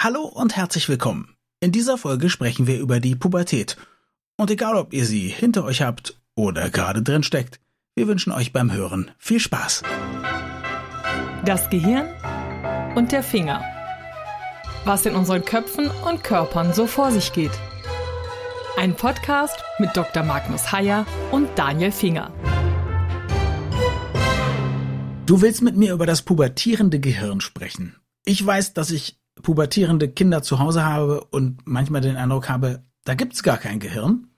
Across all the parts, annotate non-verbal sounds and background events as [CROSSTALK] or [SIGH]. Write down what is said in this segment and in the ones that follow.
Hallo und herzlich willkommen. In dieser Folge sprechen wir über die Pubertät. Und egal, ob ihr sie hinter euch habt oder gerade drin steckt, wir wünschen euch beim Hören viel Spaß. Das Gehirn und der Finger. Was in unseren Köpfen und Körpern so vor sich geht. Ein Podcast mit Dr. Magnus Heyer und Daniel Finger. Du willst mit mir über das pubertierende Gehirn sprechen. Ich weiß, dass ich pubertierende Kinder zu Hause habe und manchmal den Eindruck habe, da gibt's gar kein Gehirn.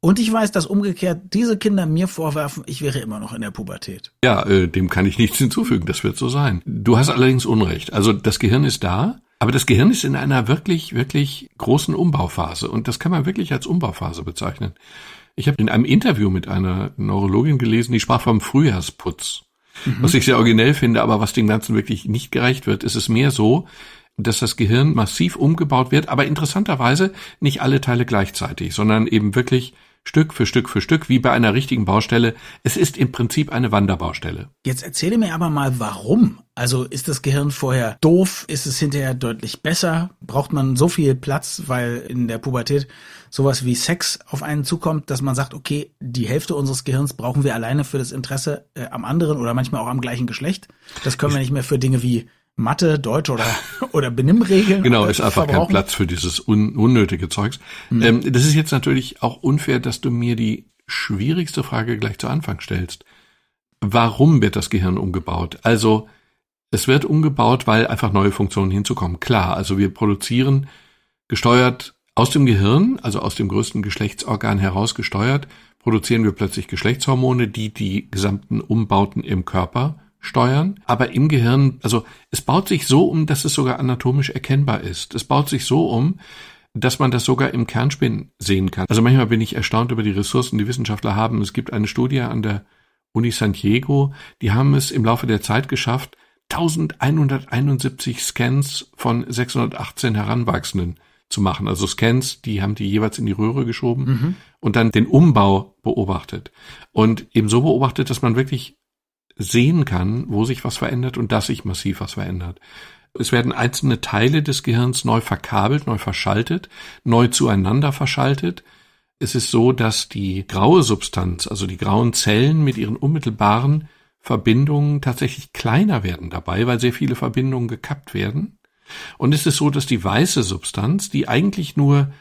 Und ich weiß, dass umgekehrt diese Kinder mir vorwerfen, ich wäre immer noch in der Pubertät. Ja, äh, dem kann ich nichts hinzufügen, das wird so sein. Du hast allerdings Unrecht. Also das Gehirn ist da, aber das Gehirn ist in einer wirklich, wirklich großen Umbauphase und das kann man wirklich als Umbauphase bezeichnen. Ich habe in einem Interview mit einer Neurologin gelesen, die sprach vom Frühjahrsputz. Mhm. Was ich sehr originell finde, aber was dem Ganzen wirklich nicht gerecht wird, ist es mehr so, dass das Gehirn massiv umgebaut wird, aber interessanterweise nicht alle Teile gleichzeitig, sondern eben wirklich Stück für Stück für Stück, wie bei einer richtigen Baustelle. Es ist im Prinzip eine Wanderbaustelle. Jetzt erzähle mir aber mal, warum. Also ist das Gehirn vorher doof? Ist es hinterher deutlich besser? Braucht man so viel Platz, weil in der Pubertät sowas wie Sex auf einen zukommt, dass man sagt, okay, die Hälfte unseres Gehirns brauchen wir alleine für das Interesse äh, am anderen oder manchmal auch am gleichen Geschlecht. Das können wir nicht mehr für Dinge wie Mathe, Deutsch oder, [LAUGHS] oder Benimmregeln. Genau, ist einfach kein Platz für dieses un unnötige Zeugs. Mhm. Ähm, das ist jetzt natürlich auch unfair, dass du mir die schwierigste Frage gleich zu Anfang stellst. Warum wird das Gehirn umgebaut? Also, es wird umgebaut, weil einfach neue Funktionen hinzukommen. Klar, also wir produzieren gesteuert aus dem Gehirn, also aus dem größten Geschlechtsorgan heraus gesteuert, produzieren wir plötzlich Geschlechtshormone, die die gesamten Umbauten im Körper steuern, aber im Gehirn, also es baut sich so um, dass es sogar anatomisch erkennbar ist. Es baut sich so um, dass man das sogar im Kernspin sehen kann. Also manchmal bin ich erstaunt über die Ressourcen, die Wissenschaftler haben. Es gibt eine Studie an der Uni San Diego, die haben es im Laufe der Zeit geschafft, 1171 Scans von 618 Heranwachsenden zu machen. Also Scans, die haben die jeweils in die Röhre geschoben mhm. und dann den Umbau beobachtet. Und eben so beobachtet, dass man wirklich sehen kann, wo sich was verändert und dass sich massiv was verändert. Es werden einzelne Teile des Gehirns neu verkabelt, neu verschaltet, neu zueinander verschaltet. Es ist so, dass die graue Substanz, also die grauen Zellen mit ihren unmittelbaren Verbindungen tatsächlich kleiner werden dabei, weil sehr viele Verbindungen gekappt werden. Und es ist so, dass die weiße Substanz, die eigentlich nur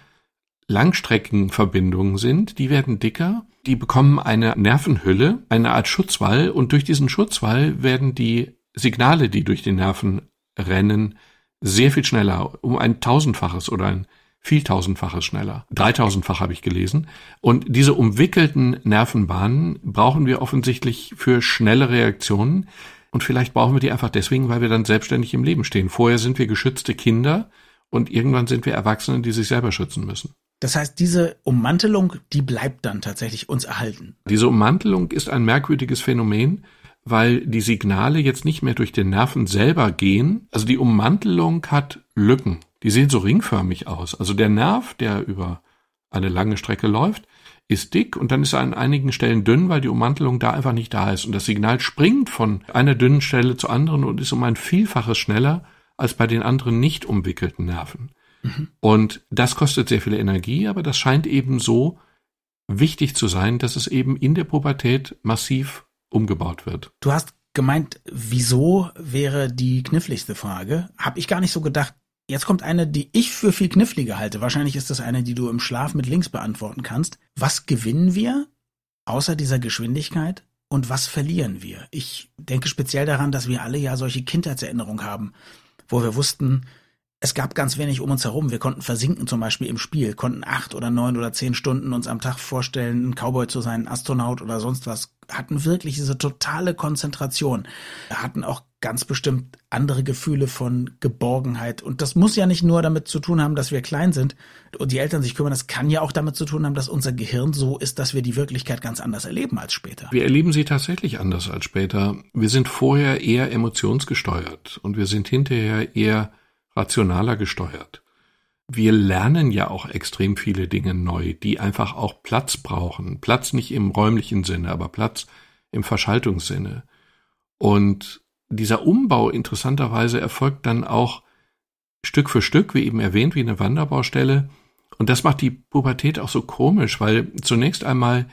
Langstreckenverbindungen sind, die werden dicker, die bekommen eine Nervenhülle, eine Art Schutzwall und durch diesen Schutzwall werden die Signale, die durch die Nerven rennen, sehr viel schneller, um ein tausendfaches oder ein vieltausendfaches schneller. Dreitausendfach habe ich gelesen. Und diese umwickelten Nervenbahnen brauchen wir offensichtlich für schnelle Reaktionen. Und vielleicht brauchen wir die einfach deswegen, weil wir dann selbstständig im Leben stehen. Vorher sind wir geschützte Kinder und irgendwann sind wir Erwachsene, die sich selber schützen müssen. Das heißt, diese Ummantelung, die bleibt dann tatsächlich uns erhalten. Diese Ummantelung ist ein merkwürdiges Phänomen, weil die Signale jetzt nicht mehr durch den Nerven selber gehen. Also die Ummantelung hat Lücken. Die sehen so ringförmig aus. Also der Nerv, der über eine lange Strecke läuft, ist dick und dann ist er an einigen Stellen dünn, weil die Ummantelung da einfach nicht da ist. Und das Signal springt von einer dünnen Stelle zur anderen und ist um ein Vielfaches schneller als bei den anderen nicht umwickelten Nerven. Und das kostet sehr viel Energie, aber das scheint eben so wichtig zu sein, dass es eben in der Pubertät massiv umgebaut wird. Du hast gemeint, wieso wäre die kniffligste Frage? Hab ich gar nicht so gedacht. Jetzt kommt eine, die ich für viel kniffliger halte. Wahrscheinlich ist das eine, die du im Schlaf mit links beantworten kannst. Was gewinnen wir außer dieser Geschwindigkeit und was verlieren wir? Ich denke speziell daran, dass wir alle ja solche Kindheitserinnerungen haben, wo wir wussten, es gab ganz wenig um uns herum. Wir konnten versinken zum Beispiel im Spiel, konnten acht oder neun oder zehn Stunden uns am Tag vorstellen, ein Cowboy zu sein, ein Astronaut oder sonst was. Hatten wirklich diese totale Konzentration. Hatten auch ganz bestimmt andere Gefühle von Geborgenheit. Und das muss ja nicht nur damit zu tun haben, dass wir klein sind und die Eltern sich kümmern. Das kann ja auch damit zu tun haben, dass unser Gehirn so ist, dass wir die Wirklichkeit ganz anders erleben als später. Wir erleben sie tatsächlich anders als später. Wir sind vorher eher emotionsgesteuert und wir sind hinterher eher rationaler gesteuert. Wir lernen ja auch extrem viele Dinge neu, die einfach auch Platz brauchen. Platz nicht im räumlichen Sinne, aber Platz im Verschaltungssinne. Und dieser Umbau interessanterweise erfolgt dann auch Stück für Stück, wie eben erwähnt, wie eine Wanderbaustelle. Und das macht die Pubertät auch so komisch, weil zunächst einmal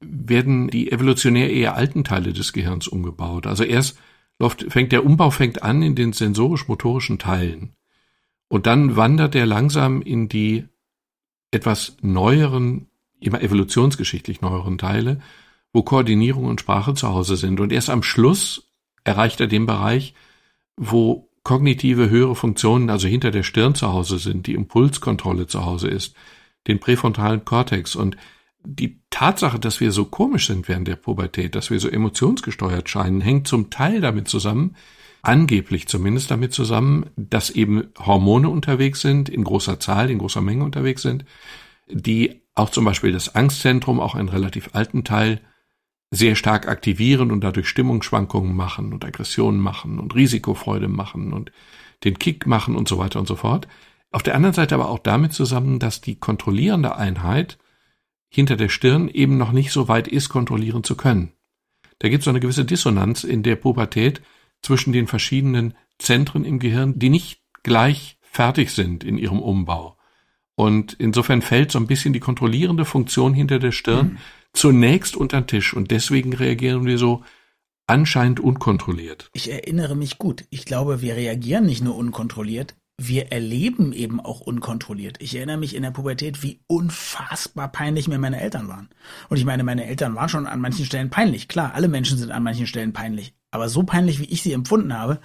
werden die evolutionär eher alten Teile des Gehirns umgebaut. Also erst läuft, fängt der Umbau fängt an in den sensorisch-motorischen Teilen. Und dann wandert er langsam in die etwas neueren, immer evolutionsgeschichtlich neueren Teile, wo Koordinierung und Sprache zu Hause sind. Und erst am Schluss erreicht er den Bereich, wo kognitive höhere Funktionen, also hinter der Stirn zu Hause sind, die Impulskontrolle zu Hause ist, den präfrontalen Kortex. Und die Tatsache, dass wir so komisch sind während der Pubertät, dass wir so emotionsgesteuert scheinen, hängt zum Teil damit zusammen, angeblich zumindest damit zusammen, dass eben Hormone unterwegs sind, in großer Zahl, in großer Menge unterwegs sind, die auch zum Beispiel das Angstzentrum, auch einen relativ alten Teil, sehr stark aktivieren und dadurch Stimmungsschwankungen machen und Aggressionen machen und Risikofreude machen und den Kick machen und so weiter und so fort. Auf der anderen Seite aber auch damit zusammen, dass die kontrollierende Einheit hinter der Stirn eben noch nicht so weit ist, kontrollieren zu können. Da gibt es so eine gewisse Dissonanz in der Pubertät zwischen den verschiedenen Zentren im Gehirn, die nicht gleich fertig sind in ihrem Umbau. Und insofern fällt so ein bisschen die kontrollierende Funktion hinter der Stirn mhm zunächst unter den Tisch und deswegen reagieren wir so anscheinend unkontrolliert. Ich erinnere mich gut. Ich glaube, wir reagieren nicht nur unkontrolliert, wir erleben eben auch unkontrolliert. Ich erinnere mich in der Pubertät, wie unfassbar peinlich mir meine Eltern waren. Und ich meine, meine Eltern waren schon an manchen Stellen peinlich. Klar, alle Menschen sind an manchen Stellen peinlich. Aber so peinlich, wie ich sie empfunden habe,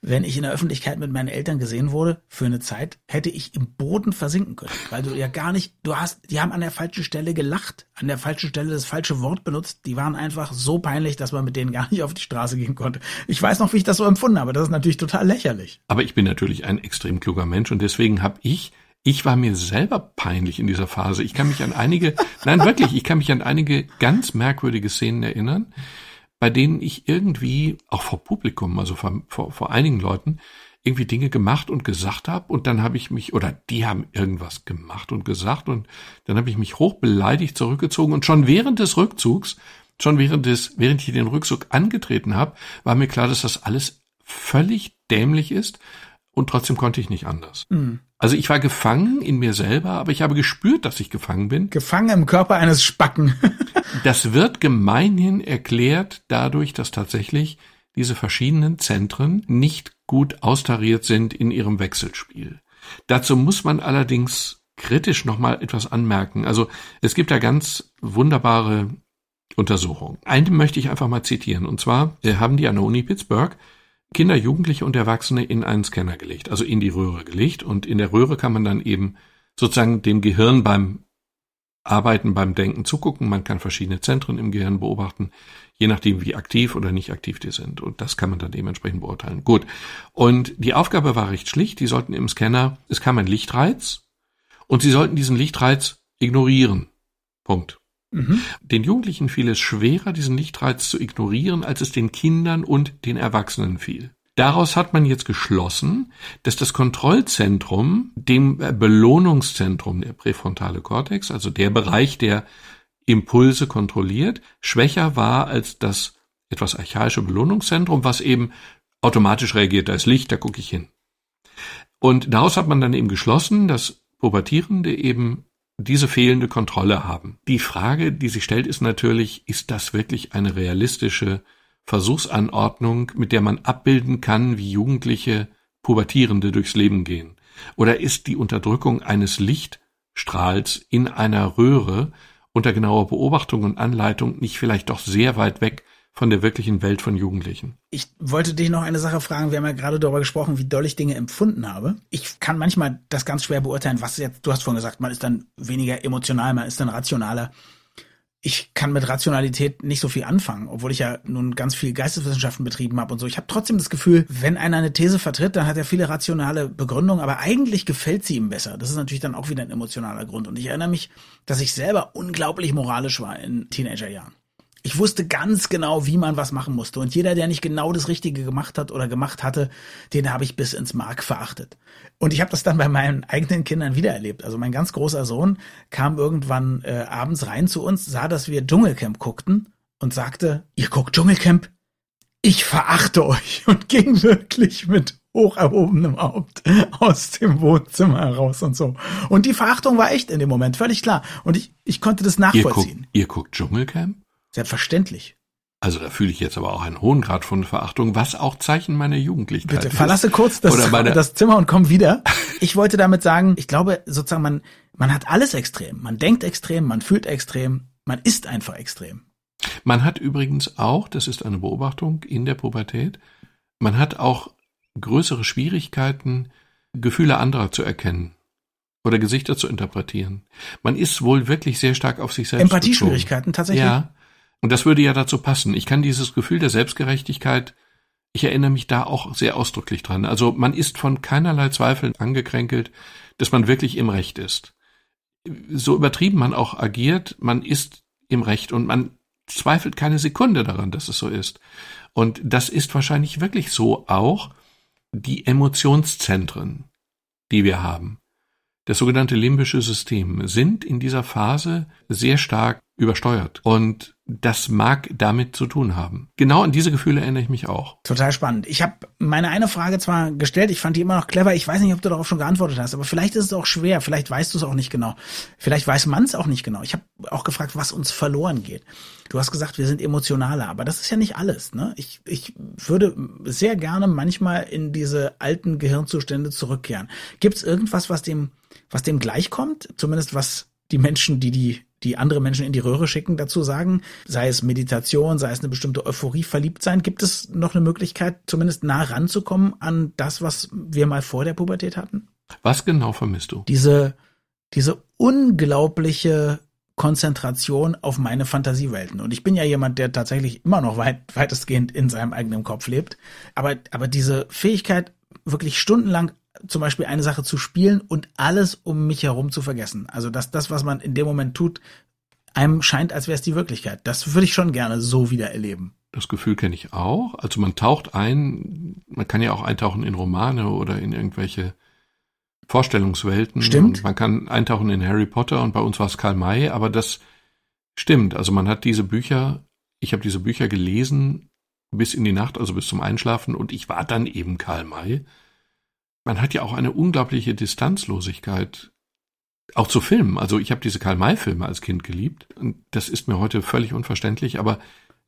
wenn ich in der Öffentlichkeit mit meinen Eltern gesehen wurde, für eine Zeit, hätte ich im Boden versinken können. Weil du ja gar nicht, du hast, die haben an der falschen Stelle gelacht, an der falschen Stelle das falsche Wort benutzt. Die waren einfach so peinlich, dass man mit denen gar nicht auf die Straße gehen konnte. Ich weiß noch, wie ich das so empfunden habe. Das ist natürlich total lächerlich. Aber ich bin natürlich ein extrem kluger Mensch und deswegen habe ich ich war mir selber peinlich in dieser Phase. Ich kann mich an einige, nein wirklich, ich kann mich an einige ganz merkwürdige Szenen erinnern, bei denen ich irgendwie, auch vor Publikum, also vor, vor, vor einigen Leuten, irgendwie Dinge gemacht und gesagt habe und dann habe ich mich, oder die haben irgendwas gemacht und gesagt und dann habe ich mich hoch beleidigt zurückgezogen und schon während des Rückzugs, schon während des, während ich den Rückzug angetreten habe, war mir klar, dass das alles völlig dämlich ist und trotzdem konnte ich nicht anders. Mhm. Also ich war gefangen in mir selber, aber ich habe gespürt, dass ich gefangen bin. Gefangen im Körper eines Spacken. [LAUGHS] das wird gemeinhin erklärt dadurch, dass tatsächlich diese verschiedenen Zentren nicht gut austariert sind in ihrem Wechselspiel. Dazu muss man allerdings kritisch nochmal etwas anmerken. Also es gibt da ganz wunderbare Untersuchungen. Eine möchte ich einfach mal zitieren. Und zwar haben die an der Uni Pittsburgh Kinder, Jugendliche und Erwachsene in einen Scanner gelegt, also in die Röhre gelegt. Und in der Röhre kann man dann eben sozusagen dem Gehirn beim Arbeiten, beim Denken zugucken. Man kann verschiedene Zentren im Gehirn beobachten, je nachdem, wie aktiv oder nicht aktiv die sind. Und das kann man dann dementsprechend beurteilen. Gut. Und die Aufgabe war recht schlicht. Die sollten im Scanner, es kam ein Lichtreiz und sie sollten diesen Lichtreiz ignorieren. Punkt. Mhm. Den Jugendlichen fiel es schwerer, diesen Lichtreiz zu ignorieren, als es den Kindern und den Erwachsenen fiel. Daraus hat man jetzt geschlossen, dass das Kontrollzentrum dem Belohnungszentrum, der präfrontale Kortex, also der Bereich, der Impulse kontrolliert, schwächer war als das etwas archaische Belohnungszentrum, was eben automatisch reagiert. Da ist Licht, da gucke ich hin. Und daraus hat man dann eben geschlossen, dass Pubertierende eben diese fehlende Kontrolle haben. Die Frage, die sich stellt, ist natürlich, ist das wirklich eine realistische Versuchsanordnung, mit der man abbilden kann, wie Jugendliche Pubertierende durchs Leben gehen? Oder ist die Unterdrückung eines Lichtstrahls in einer Röhre unter genauer Beobachtung und Anleitung nicht vielleicht doch sehr weit weg von der wirklichen Welt von Jugendlichen. Ich wollte dich noch eine Sache fragen. Wir haben ja gerade darüber gesprochen, wie doll ich Dinge empfunden habe. Ich kann manchmal das ganz schwer beurteilen, was jetzt, du hast vorhin gesagt, man ist dann weniger emotional, man ist dann rationaler. Ich kann mit Rationalität nicht so viel anfangen, obwohl ich ja nun ganz viel Geisteswissenschaften betrieben habe und so. Ich habe trotzdem das Gefühl, wenn einer eine These vertritt, dann hat er viele rationale Begründungen, aber eigentlich gefällt sie ihm besser. Das ist natürlich dann auch wieder ein emotionaler Grund. Und ich erinnere mich, dass ich selber unglaublich moralisch war in Teenagerjahren. Ich wusste ganz genau, wie man was machen musste. Und jeder, der nicht genau das Richtige gemacht hat oder gemacht hatte, den habe ich bis ins Mark verachtet. Und ich habe das dann bei meinen eigenen Kindern wiedererlebt. Also mein ganz großer Sohn kam irgendwann äh, abends rein zu uns, sah, dass wir Dschungelcamp guckten und sagte, ihr guckt Dschungelcamp? Ich verachte euch [LAUGHS] und ging wirklich mit hoch erhobenem Haupt aus dem Wohnzimmer heraus und so. Und die Verachtung war echt in dem Moment, völlig klar. Und ich, ich konnte das nachvollziehen. Ihr guckt, ihr guckt Dschungelcamp? Selbstverständlich. Also da fühle ich jetzt aber auch einen hohen Grad von Verachtung, was auch Zeichen meiner Jugendlichkeit Bitte verlasse kurz das, das Zimmer und komm wieder. [LAUGHS] Ich wollte damit sagen, ich glaube sozusagen, man, man hat alles extrem. Man denkt extrem, man fühlt extrem, man ist einfach extrem. Man hat übrigens auch, das ist eine Beobachtung in der Pubertät, man hat auch größere Schwierigkeiten, Gefühle anderer zu erkennen oder Gesichter zu interpretieren. Man ist wohl wirklich sehr stark auf sich selbst. Empathieschwierigkeiten tatsächlich. Ja, und das würde ja dazu passen. Ich kann dieses Gefühl der Selbstgerechtigkeit, ich erinnere mich da auch sehr ausdrücklich dran. Also man ist von keinerlei Zweifeln angekränkelt, dass man wirklich im Recht ist. So übertrieben man auch agiert, man ist im Recht und man zweifelt keine Sekunde daran, dass es so ist. Und das ist wahrscheinlich wirklich so auch die Emotionszentren, die wir haben. Das sogenannte limbische System sind in dieser Phase sehr stark übersteuert. Und das mag damit zu tun haben. Genau an diese Gefühle erinnere ich mich auch. Total spannend. Ich habe meine eine Frage zwar gestellt, ich fand die immer noch clever. Ich weiß nicht, ob du darauf schon geantwortet hast, aber vielleicht ist es auch schwer. Vielleicht weißt du es auch nicht genau. Vielleicht weiß man es auch nicht genau. Ich habe auch gefragt, was uns verloren geht. Du hast gesagt, wir sind emotionaler, aber das ist ja nicht alles. Ne? Ich, ich würde sehr gerne manchmal in diese alten Gehirnzustände zurückkehren. Gibt es irgendwas, was dem, was dem gleichkommt? Zumindest was die Menschen, die die die andere Menschen in die Röhre schicken, dazu sagen, sei es Meditation, sei es eine bestimmte Euphorie, verliebt sein. Gibt es noch eine Möglichkeit, zumindest nah ranzukommen an das, was wir mal vor der Pubertät hatten? Was genau vermisst du? Diese, diese unglaubliche Konzentration auf meine Fantasiewelten. Und ich bin ja jemand, der tatsächlich immer noch weit, weitestgehend in seinem eigenen Kopf lebt. Aber, aber diese Fähigkeit, wirklich stundenlang zum Beispiel eine Sache zu spielen und alles um mich herum zu vergessen. Also dass das, was man in dem Moment tut, einem scheint, als wäre es die Wirklichkeit. Das würde ich schon gerne so wieder erleben. Das Gefühl kenne ich auch. Also man taucht ein, man kann ja auch eintauchen in Romane oder in irgendwelche Vorstellungswelten. Stimmt. Und man kann eintauchen in Harry Potter und bei uns war es Karl May, aber das stimmt. Also man hat diese Bücher, ich habe diese Bücher gelesen bis in die Nacht, also bis zum Einschlafen und ich war dann eben Karl May man hat ja auch eine unglaubliche Distanzlosigkeit auch zu Filmen. Also ich habe diese Karl-May-Filme als Kind geliebt und das ist mir heute völlig unverständlich, aber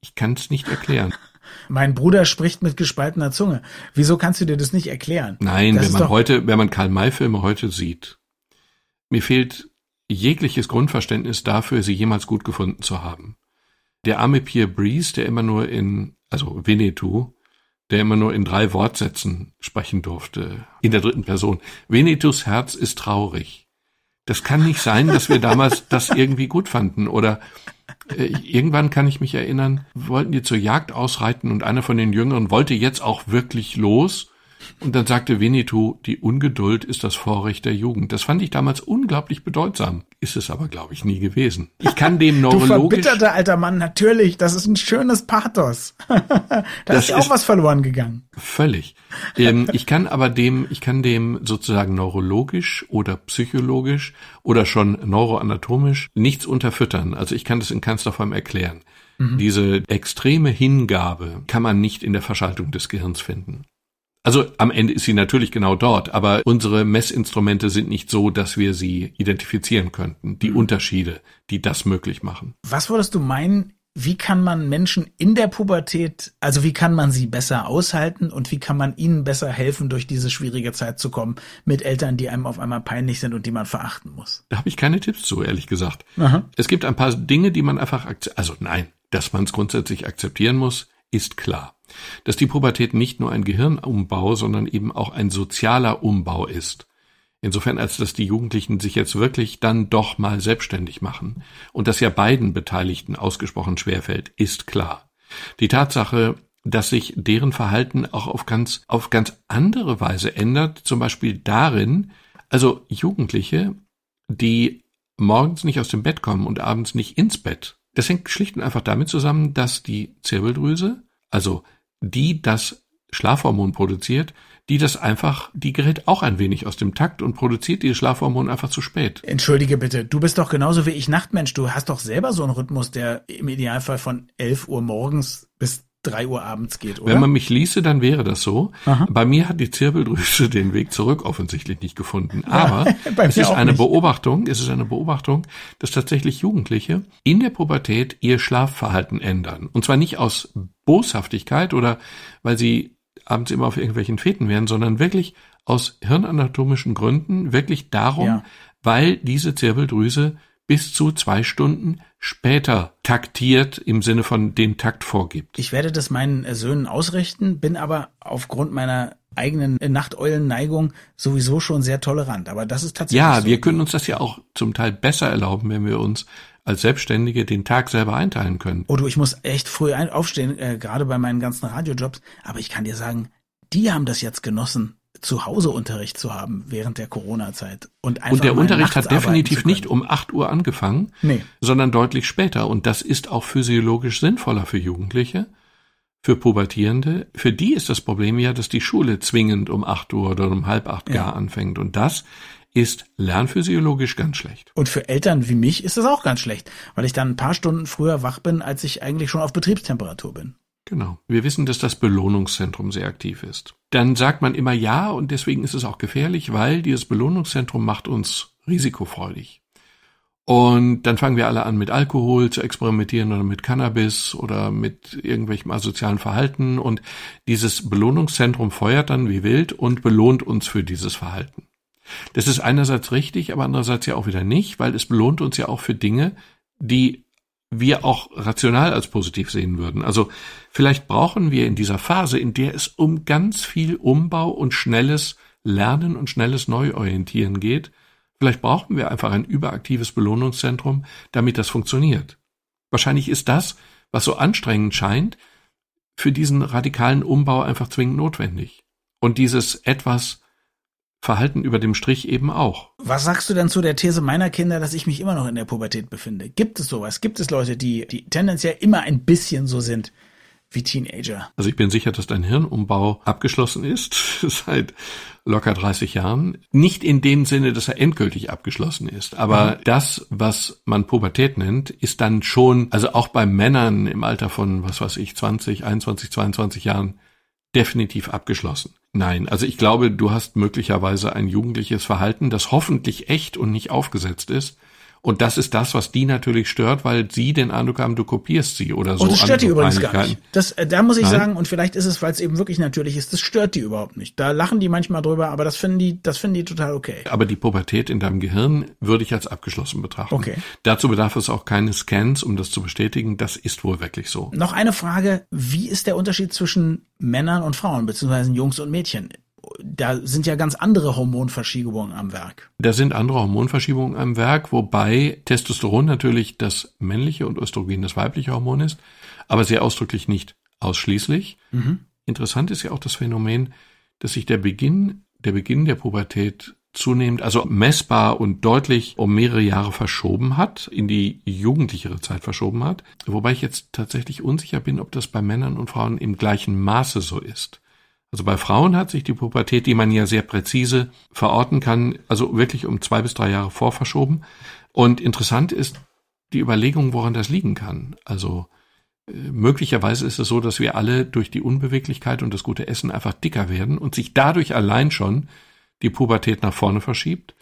ich kann es nicht erklären. [LAUGHS] Mein Bruder spricht mit gespaltener Zunge. Wieso kannst du dir das nicht erklären? Nein, das wenn man heute, wenn man Karl-May-Filme heute sieht, mir fehlt jegliches Grundverständnis dafür, sie jemals gut gefunden zu haben. Der arme Pierre Brice, der immer nur in, also Winnetou, der immer nur in drei Wortsätzen sprechen durfte, in der dritten Person. Venetus Herz ist traurig. Das kann nicht sein, dass wir damals [LAUGHS] das irgendwie gut fanden. Oder äh, irgendwann kann ich mich erinnern, wollten die zur Jagd ausreiten und einer von den Jüngeren wollte jetzt auch wirklich los und dann sagte Winnetou, die Ungeduld ist das Vorrecht der Jugend. Das fand ich damals unglaublich bedeutsam. Ist es aber, glaube ich, nie gewesen. Ich kann dem neurologisch... Du verbitterter alter Mann, natürlich. Das ist ein schönes Pathos. [LAUGHS] da das ist ja auch was verloren gegangen. Völlig. Ähm, ich kann aber dem, ich kann dem sozusagen neurologisch oder psychologisch oder schon neuroanatomisch nichts unterfüttern. Also ich kann das in keinster Form erklären. Mhm. Diese extreme Hingabe kann man nicht in der Verschaltung des Gehirns finden. Also am Ende ist sie natürlich genau dort, aber unsere Messinstrumente sind nicht so, dass wir sie identifizieren könnten. Die mhm. Unterschiede, die das möglich machen. Was würdest du meinen, wie kann man Menschen in der Pubertät, also wie kann man sie besser aushalten und wie kann man ihnen besser helfen, durch diese schwierige Zeit zu kommen mit Eltern, die einem auf einmal peinlich sind und die man verachten muss? Da habe ich keine Tipps zu, ehrlich gesagt. Aha. Es gibt ein paar Dinge, die man einfach, also nein, dass man es grundsätzlich akzeptieren muss, ist klar dass die Pubertät nicht nur ein Gehirnumbau, sondern eben auch ein sozialer Umbau ist. Insofern, als dass die Jugendlichen sich jetzt wirklich dann doch mal selbstständig machen. Und das ja beiden Beteiligten ausgesprochen schwerfällt, ist klar. Die Tatsache, dass sich deren Verhalten auch auf ganz, auf ganz andere Weise ändert, zum Beispiel darin, also Jugendliche, die morgens nicht aus dem Bett kommen und abends nicht ins Bett. Das hängt schlicht und einfach damit zusammen, dass die Zirbeldrüse, also die das Schlafhormon produziert, die das einfach, die gerät auch ein wenig aus dem Takt und produziert dieses Schlafhormon einfach zu spät. Entschuldige bitte, du bist doch genauso wie ich Nachtmensch. Du hast doch selber so einen Rhythmus, der im Idealfall von 11 Uhr morgens bis drei Uhr abends geht, oder? Wenn man mich ließe, dann wäre das so. Aha. Bei mir hat die Zirbeldrüse den Weg zurück offensichtlich nicht gefunden. Aber [LAUGHS] ja, es ist eine nicht. Beobachtung, es ist eine Beobachtung, dass tatsächlich Jugendliche in der Pubertät ihr Schlafverhalten ändern. Und zwar nicht aus Boshaftigkeit oder weil sie abends immer auf irgendwelchen Feten wären, sondern wirklich aus hirnanatomischen Gründen, wirklich darum, ja. weil diese Zirbeldrüse bis zu zwei Stunden später taktiert im Sinne von den Takt vorgibt. Ich werde das meinen Söhnen ausrichten, bin aber aufgrund meiner eigenen Nachteulenneigung sowieso schon sehr tolerant. Aber das ist tatsächlich. Ja, so. wir können uns das ja auch zum Teil besser erlauben, wenn wir uns als Selbstständige den Tag selber einteilen können. Oh du, ich muss echt früh aufstehen, äh, gerade bei meinen ganzen Radiojobs. Aber ich kann dir sagen, die haben das jetzt genossen zu Hause Unterricht zu haben während der Corona-Zeit. Und, einfach und der Unterricht hat definitiv nicht um 8 Uhr angefangen, nee. sondern deutlich später. Und das ist auch physiologisch sinnvoller für Jugendliche, für Pubertierende. Für die ist das Problem ja, dass die Schule zwingend um 8 Uhr oder um halb acht ja. gar anfängt. Und das ist lernphysiologisch ganz schlecht. Und für Eltern wie mich ist das auch ganz schlecht, weil ich dann ein paar Stunden früher wach bin, als ich eigentlich schon auf Betriebstemperatur bin. Genau. Wir wissen, dass das Belohnungszentrum sehr aktiv ist. Dann sagt man immer ja und deswegen ist es auch gefährlich, weil dieses Belohnungszentrum macht uns risikofreudig. Und dann fangen wir alle an, mit Alkohol zu experimentieren oder mit Cannabis oder mit irgendwelchem asozialen Verhalten. Und dieses Belohnungszentrum feuert dann wie wild und belohnt uns für dieses Verhalten. Das ist einerseits richtig, aber andererseits ja auch wieder nicht, weil es belohnt uns ja auch für Dinge, die wir auch rational als positiv sehen würden. Also vielleicht brauchen wir in dieser Phase, in der es um ganz viel Umbau und schnelles Lernen und schnelles Neuorientieren geht, vielleicht brauchen wir einfach ein überaktives Belohnungszentrum, damit das funktioniert. Wahrscheinlich ist das, was so anstrengend scheint, für diesen radikalen Umbau einfach zwingend notwendig. Und dieses etwas Verhalten über dem Strich eben auch. Was sagst du denn zu der These meiner Kinder, dass ich mich immer noch in der Pubertät befinde? Gibt es sowas? Gibt es Leute, die, die tendenziell immer ein bisschen so sind wie Teenager? Also ich bin sicher, dass dein Hirnumbau abgeschlossen ist [LAUGHS] seit locker 30 Jahren. Nicht in dem Sinne, dass er endgültig abgeschlossen ist, aber mhm. das, was man Pubertät nennt, ist dann schon, also auch bei Männern im Alter von, was weiß ich, 20, 21, 22 Jahren definitiv abgeschlossen. Nein, also ich glaube, du hast möglicherweise ein jugendliches Verhalten, das hoffentlich echt und nicht aufgesetzt ist. Und das ist das, was die natürlich stört, weil sie den Eindruck haben, du kopierst sie oder so. Und das stört die übrigens gar nicht. Das, äh, da muss ich Nein. sagen, und vielleicht ist es, weil es eben wirklich natürlich ist, das stört die überhaupt nicht. Da lachen die manchmal drüber, aber das finden die, das finden die total okay. Aber die Pubertät in deinem Gehirn würde ich als abgeschlossen betrachten. Okay. Dazu bedarf es auch keine Scans, um das zu bestätigen. Das ist wohl wirklich so. Noch eine Frage. Wie ist der Unterschied zwischen Männern und Frauen, beziehungsweise Jungs und Mädchen? Da sind ja ganz andere Hormonverschiebungen am Werk. Da sind andere Hormonverschiebungen am Werk, wobei Testosteron natürlich das männliche und Östrogen das weibliche Hormon ist, aber sehr ausdrücklich nicht ausschließlich. Mhm. Interessant ist ja auch das Phänomen, dass sich der Beginn, der Beginn der Pubertät zunehmend, also messbar und deutlich um mehrere Jahre verschoben hat, in die jugendlichere Zeit verschoben hat, wobei ich jetzt tatsächlich unsicher bin, ob das bei Männern und Frauen im gleichen Maße so ist. Also bei Frauen hat sich die Pubertät, die man ja sehr präzise verorten kann, also wirklich um zwei bis drei Jahre vorverschoben. Und interessant ist die Überlegung, woran das liegen kann. Also äh, möglicherweise ist es so, dass wir alle durch die Unbeweglichkeit und das gute Essen einfach dicker werden und sich dadurch allein schon die Pubertät nach vorne verschiebt.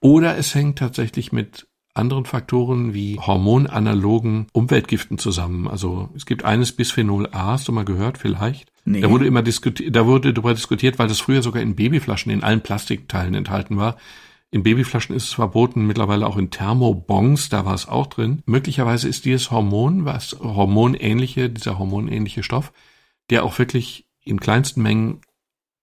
Oder es hängt tatsächlich mit anderen Faktoren wie hormonanalogen Umweltgiften zusammen. Also es gibt eines Bisphenol A, hast du mal gehört vielleicht? Nee. Da wurde immer diskutiert, da wurde darüber diskutiert, weil das früher sogar in Babyflaschen in allen Plastikteilen enthalten war. In Babyflaschen ist es verboten, mittlerweile auch in Thermobons, da war es auch drin. Möglicherweise ist dieses Hormon, was hormonähnliche, dieser hormonähnliche Stoff, der auch wirklich in kleinsten Mengen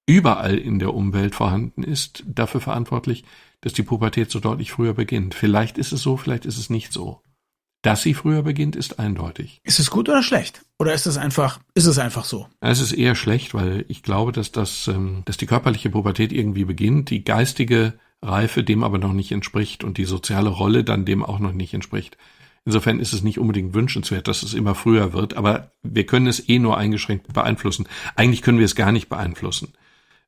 überall in der Umwelt vorhanden ist, dafür verantwortlich, dass die Pubertät so deutlich früher beginnt. Vielleicht ist es so, vielleicht ist es nicht so. Dass sie früher beginnt, ist eindeutig. Ist es gut oder schlecht? Oder ist es einfach, ist es einfach so? Es ist eher schlecht, weil ich glaube, dass das, ähm, dass die körperliche Pubertät irgendwie beginnt, die geistige Reife dem aber noch nicht entspricht und die soziale Rolle dann dem auch noch nicht entspricht. Insofern ist es nicht unbedingt wünschenswert, dass es immer früher wird, aber wir können es eh nur eingeschränkt beeinflussen. Eigentlich können wir es gar nicht beeinflussen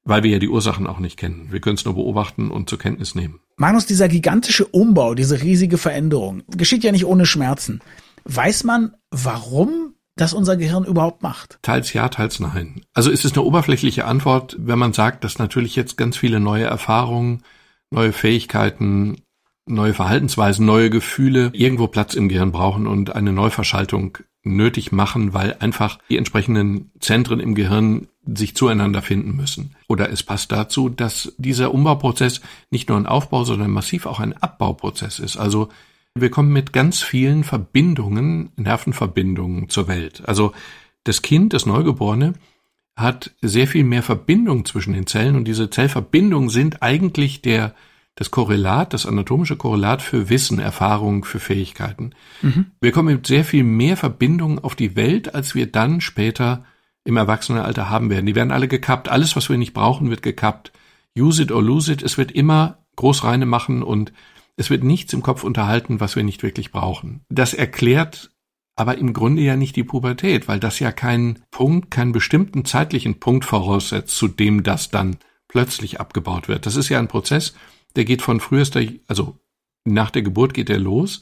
weil wir ja die Ursachen auch nicht kennen. Wir können es nur beobachten und zur Kenntnis nehmen. Magnus, dieser gigantische Umbau, diese riesige Veränderung, geschieht ja nicht ohne Schmerzen. Weiß man, warum das unser Gehirn überhaupt macht? Teils ja, teils nein. Also ist es eine oberflächliche Antwort, wenn man sagt, dass natürlich jetzt ganz viele neue Erfahrungen, neue Fähigkeiten, neue Verhaltensweisen, neue Gefühle irgendwo Platz im Gehirn brauchen und eine Neuverschaltung nötig machen, weil einfach die entsprechenden Zentren im Gehirn sich zueinander finden müssen. Oder es passt dazu, dass dieser Umbauprozess nicht nur ein Aufbau, sondern massiv auch ein Abbauprozess ist. Also wir kommen mit ganz vielen Verbindungen, Nervenverbindungen zur Welt. Also das Kind, das Neugeborene, hat sehr viel mehr Verbindung zwischen den Zellen und diese Zellverbindungen sind eigentlich der das Korrelat, das anatomische Korrelat für Wissen, Erfahrung, für Fähigkeiten. Mhm. Wir kommen mit sehr viel mehr Verbindungen auf die Welt, als wir dann später im Erwachsenenalter haben werden. Die werden alle gekappt. Alles, was wir nicht brauchen, wird gekappt. Use it or lose it. Es wird immer Großreine machen und es wird nichts im Kopf unterhalten, was wir nicht wirklich brauchen. Das erklärt aber im Grunde ja nicht die Pubertät, weil das ja keinen Punkt, keinen bestimmten zeitlichen Punkt voraussetzt, zu dem das dann plötzlich abgebaut wird. Das ist ja ein Prozess, der geht von frühester, also nach der Geburt geht er los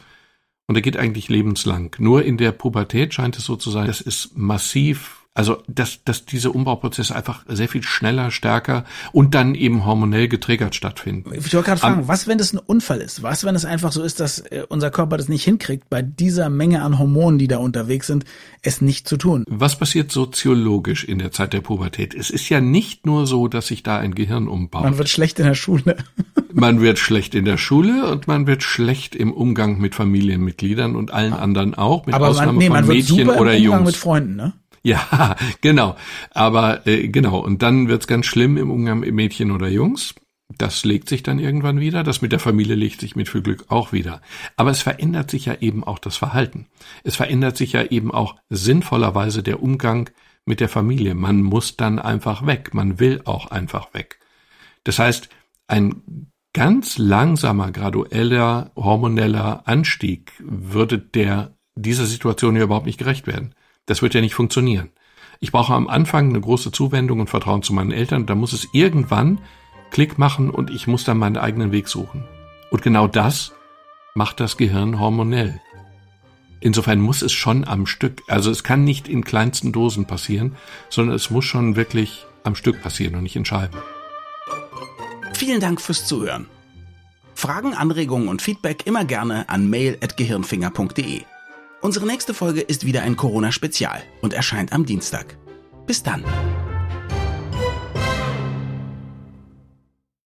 und er geht eigentlich lebenslang. Nur in der Pubertät scheint es so zu sein, das ist massiv also, dass, dass diese Umbauprozesse einfach sehr viel schneller, stärker und dann eben hormonell getriggert stattfinden. Ich wollte gerade fragen, was, wenn das ein Unfall ist? Was, wenn es einfach so ist, dass äh, unser Körper das nicht hinkriegt, bei dieser Menge an Hormonen, die da unterwegs sind, es nicht zu tun? Was passiert soziologisch in der Zeit der Pubertät? Es ist ja nicht nur so, dass sich da ein Gehirn umbaut. Man wird schlecht in der Schule. [LAUGHS] man wird schlecht in der Schule und man wird schlecht im Umgang mit Familienmitgliedern und allen anderen auch, mit Aber Ausnahme man, nee, man von Mädchen wird super oder im Umgang Jungs. mit Freunden, ne? Ja, [LAUGHS] genau. Aber äh, genau, und dann wird's ganz schlimm im Umgang mit Mädchen oder Jungs. Das legt sich dann irgendwann wieder. Das mit der Familie legt sich mit viel Glück auch wieder. Aber es verändert sich ja eben auch das Verhalten. Es verändert sich ja eben auch sinnvollerweise der Umgang mit der Familie. Man muss dann einfach weg. Man will auch einfach weg. Das heißt, ein ganz langsamer, gradueller, hormoneller Anstieg würde der dieser Situation ja überhaupt nicht gerecht werden. Das wird ja nicht funktionieren. Ich brauche am Anfang eine große Zuwendung und Vertrauen zu meinen Eltern. Da muss es irgendwann Klick machen und ich muss dann meinen eigenen Weg suchen. Und genau das macht das Gehirn hormonell. Insofern muss es schon am Stück, also es kann nicht in kleinsten Dosen passieren, sondern es muss schon wirklich am Stück passieren und nicht in Scheiben. Vielen Dank fürs Zuhören. Fragen, Anregungen und Feedback immer gerne an mail.gehirnfinger.de. Unsere nächste Folge ist wieder ein Corona-Spezial und erscheint am Dienstag. Bis dann.